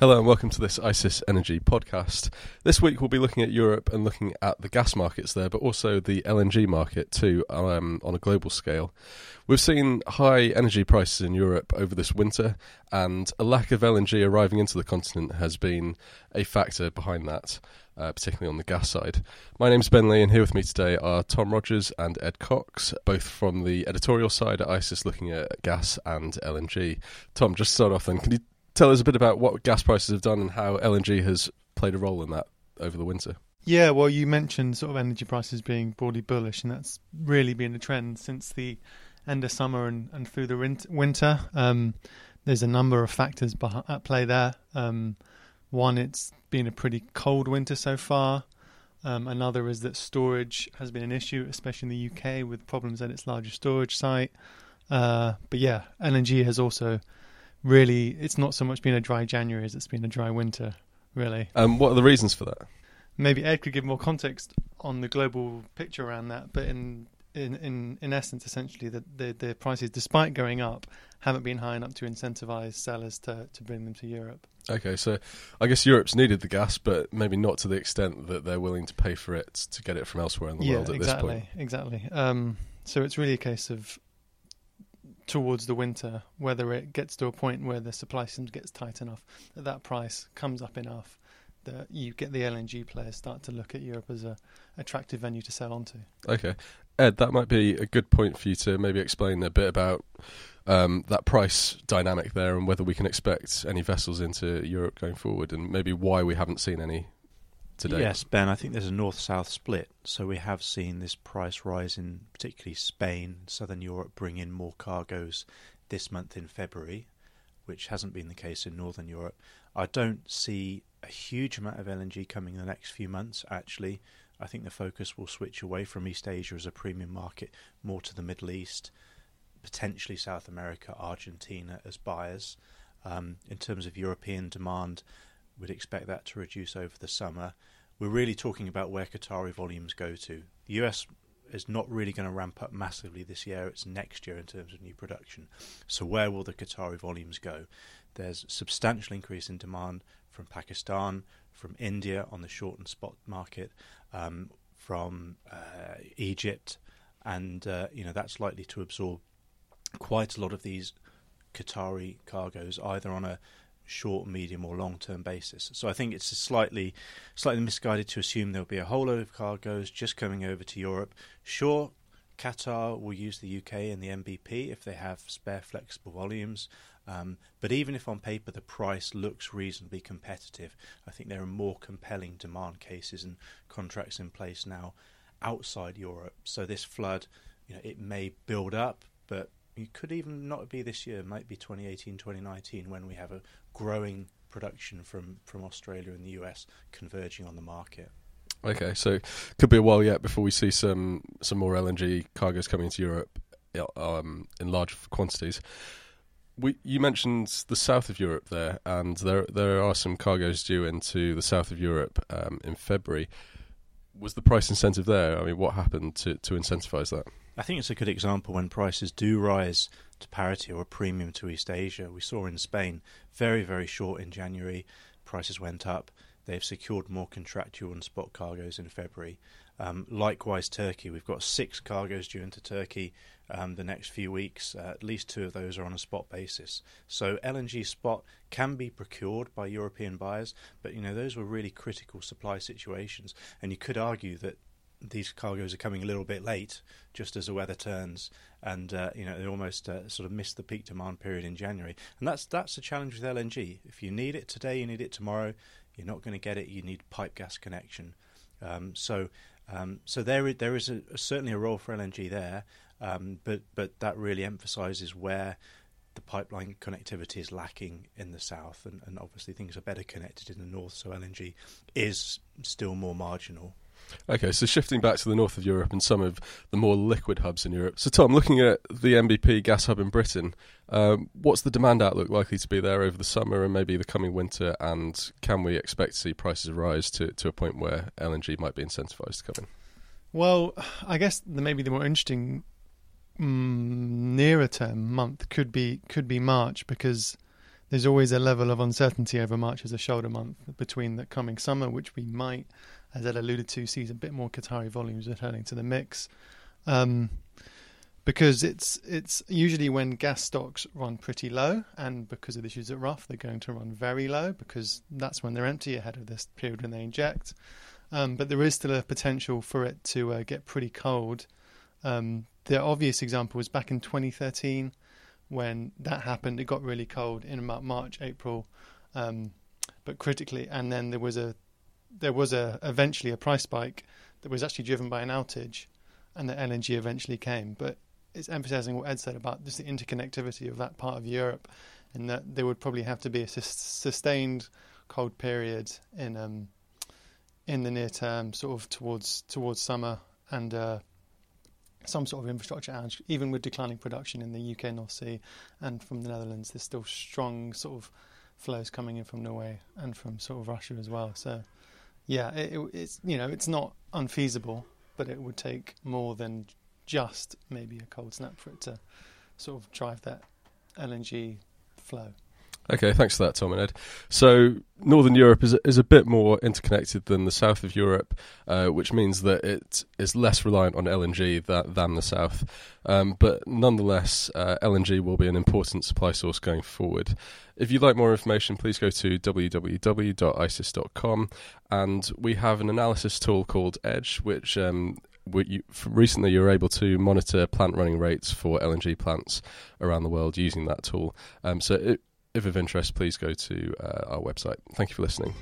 Hello and welcome to this ICIS Energy podcast. This week we'll be looking at Europe and looking at the gas markets there, but also the LNG market too um, on a global scale. We've seen high energy prices in Europe over this winter, and a lack of LNG arriving into the continent has been a factor behind that. Uh, particularly on the gas side. My name's Ben Lee, and here with me today are Tom Rogers and Ed Cox, both from the editorial side at ICIS looking at gas and LNG. Tom, just start off then, can you tell us a bit about what gas prices have done and how LNG has played a role in that over the winter? Yeah, well, you mentioned sort of energy prices being broadly bullish, and that's really been a trend since the end of summer and, and through the winter. Um, there's a number of factors at play there. Um, one, it's been a pretty cold winter so far. Um, another is that storage has been an issue, especially in the UK, with problems at its largest storage site. Uh, but yeah, LNG has also really, it's not so much been a dry January as it's been a dry winter, really. Um, what are the reasons for that? Maybe Ed could give more context on the global picture around that, but in in in, in essence, essentially, the, the, the prices, despite going up, haven't been high enough to incentivize sellers to to bring them to Europe. Okay, so I guess Europe's needed the gas, but maybe not to the extent that they're willing to pay for it to get it from elsewhere in the yeah, world at exactly, this point. Exactly. Um, so it's really a case of towards the winter, whether it gets to a point where the supply system gets tight enough that that price comes up enough that you get the LNG players start to look at Europe as a attractive venue to sell onto. Okay, Ed, that might be a good point for you to maybe explain a bit about um, that price dynamic there and whether we can expect any vessels into Europe going forward, and maybe why we haven't seen any today. Yes, Ben, I think there's a north south split. So we have seen this price rise in particularly Spain, southern Europe bring in more cargoes this month in February, which hasn't been the case in northern Europe. I don't see a huge amount of LNG coming in the next few months, actually. I think the focus will switch away from East Asia as a premium market more to the Middle East, potentially South America, Argentina as buyers. Um, in terms of European demand, we'd expect that to reduce over the summer. We're really talking about where Qatari volumes go to. The US is not really going to ramp up massively this year, it's next year in terms of new production. So, where will the Qatari volumes go? There's substantial increase in demand from Pakistan, from India on the short and spot market, um, from uh, Egypt, and uh, you know that's likely to absorb quite a lot of these Qatari cargoes, either on a short, medium, or long term basis. So I think it's slightly slightly misguided to assume there'll be a whole load of cargoes just coming over to Europe. Sure, Qatar will use the UK and the NBP if they have spare flexible volumes. Um, but even if on paper the price looks reasonably competitive, I think there are more compelling demand cases and contracts in place now outside Europe. So this flood, you know, it may build up, but it could even not be this year. It might be 2018, 2019 when we have a growing production from, from Australia and the US converging on the market. Okay, so could be a while yet before we see some some more LNG cargoes coming into Europe um, in large quantities. We, you mentioned the south of Europe there, and there there are some cargoes due into the south of Europe um, in February. Was the price incentive there? I mean, what happened to to incentivise that? I think it's a good example when prices do rise to parity or a premium to East Asia. We saw in Spain, very, very short in January, prices went up. They've secured more contractual and spot cargoes in February. Um, likewise, Turkey. We've got six cargoes due into Turkey um, the next few weeks. Uh, at least two of those are on a spot basis. So LNG spot can be procured by European buyers, but you know those were really critical supply situations, and you could argue that these cargoes are coming a little bit late, just as the weather turns, and uh, you know they almost uh, sort of miss the peak demand period in January, and that's that's the challenge with LNG. If you need it today, you need it tomorrow. You're not going to get it. You need pipe gas connection. Um, so um, so there there is a, certainly a role for LNG there, um, but but that really emphasises where the pipeline connectivity is lacking in the south, and, and obviously things are better connected in the north. So LNG is still more marginal. Okay, so shifting back to the north of Europe and some of the more liquid hubs in Europe. So, Tom, looking at the NBP gas hub in Britain, um, what's the demand outlook likely to be there over the summer and maybe the coming winter? And can we expect to see prices rise to, to a point where LNG might be incentivised to come in? Well, I guess the, maybe the more interesting mm, nearer term month could be could be March because there's always a level of uncertainty over March as a shoulder month between the coming summer, which we might, as Ed alluded to, sees a bit more Qatari volumes returning to the mix. Um, because it's it's usually when gas stocks run pretty low, and because of the issues at Rough, they're going to run very low because that's when they're empty ahead of this period when they inject. Um, but there is still a potential for it to uh, get pretty cold. Um, the obvious example was back in 2013 when that happened. It got really cold in about March, April, um, but critically, and then there was a there was a eventually a price spike that was actually driven by an outage, and the LNG eventually came. But it's emphasizing what Ed said about just the interconnectivity of that part of Europe, and that there would probably have to be a sus- sustained cold period in um, in the near term, sort of towards towards summer, and uh, some sort of infrastructure outage. Even with declining production in the UK North Sea and from the Netherlands, there's still strong sort of flows coming in from Norway and from sort of Russia as well. So, yeah, it, it, it's you know it's not unfeasible, but it would take more than just maybe a cold snap for it to sort of drive that LNG flow. Okay, thanks for that, Tom and Ed. So, Northern Europe is is a bit more interconnected than the south of Europe, uh, which means that it is less reliant on LNG that, than the south. Um, but nonetheless, uh, LNG will be an important supply source going forward. If you'd like more information, please go to www.icis.com, and we have an analysis tool called Edge, which um, you, recently you were able to monitor plant running rates for LNG plants around the world using that tool. Um, so, it, if of interest, please go to uh, our website. Thank you for listening.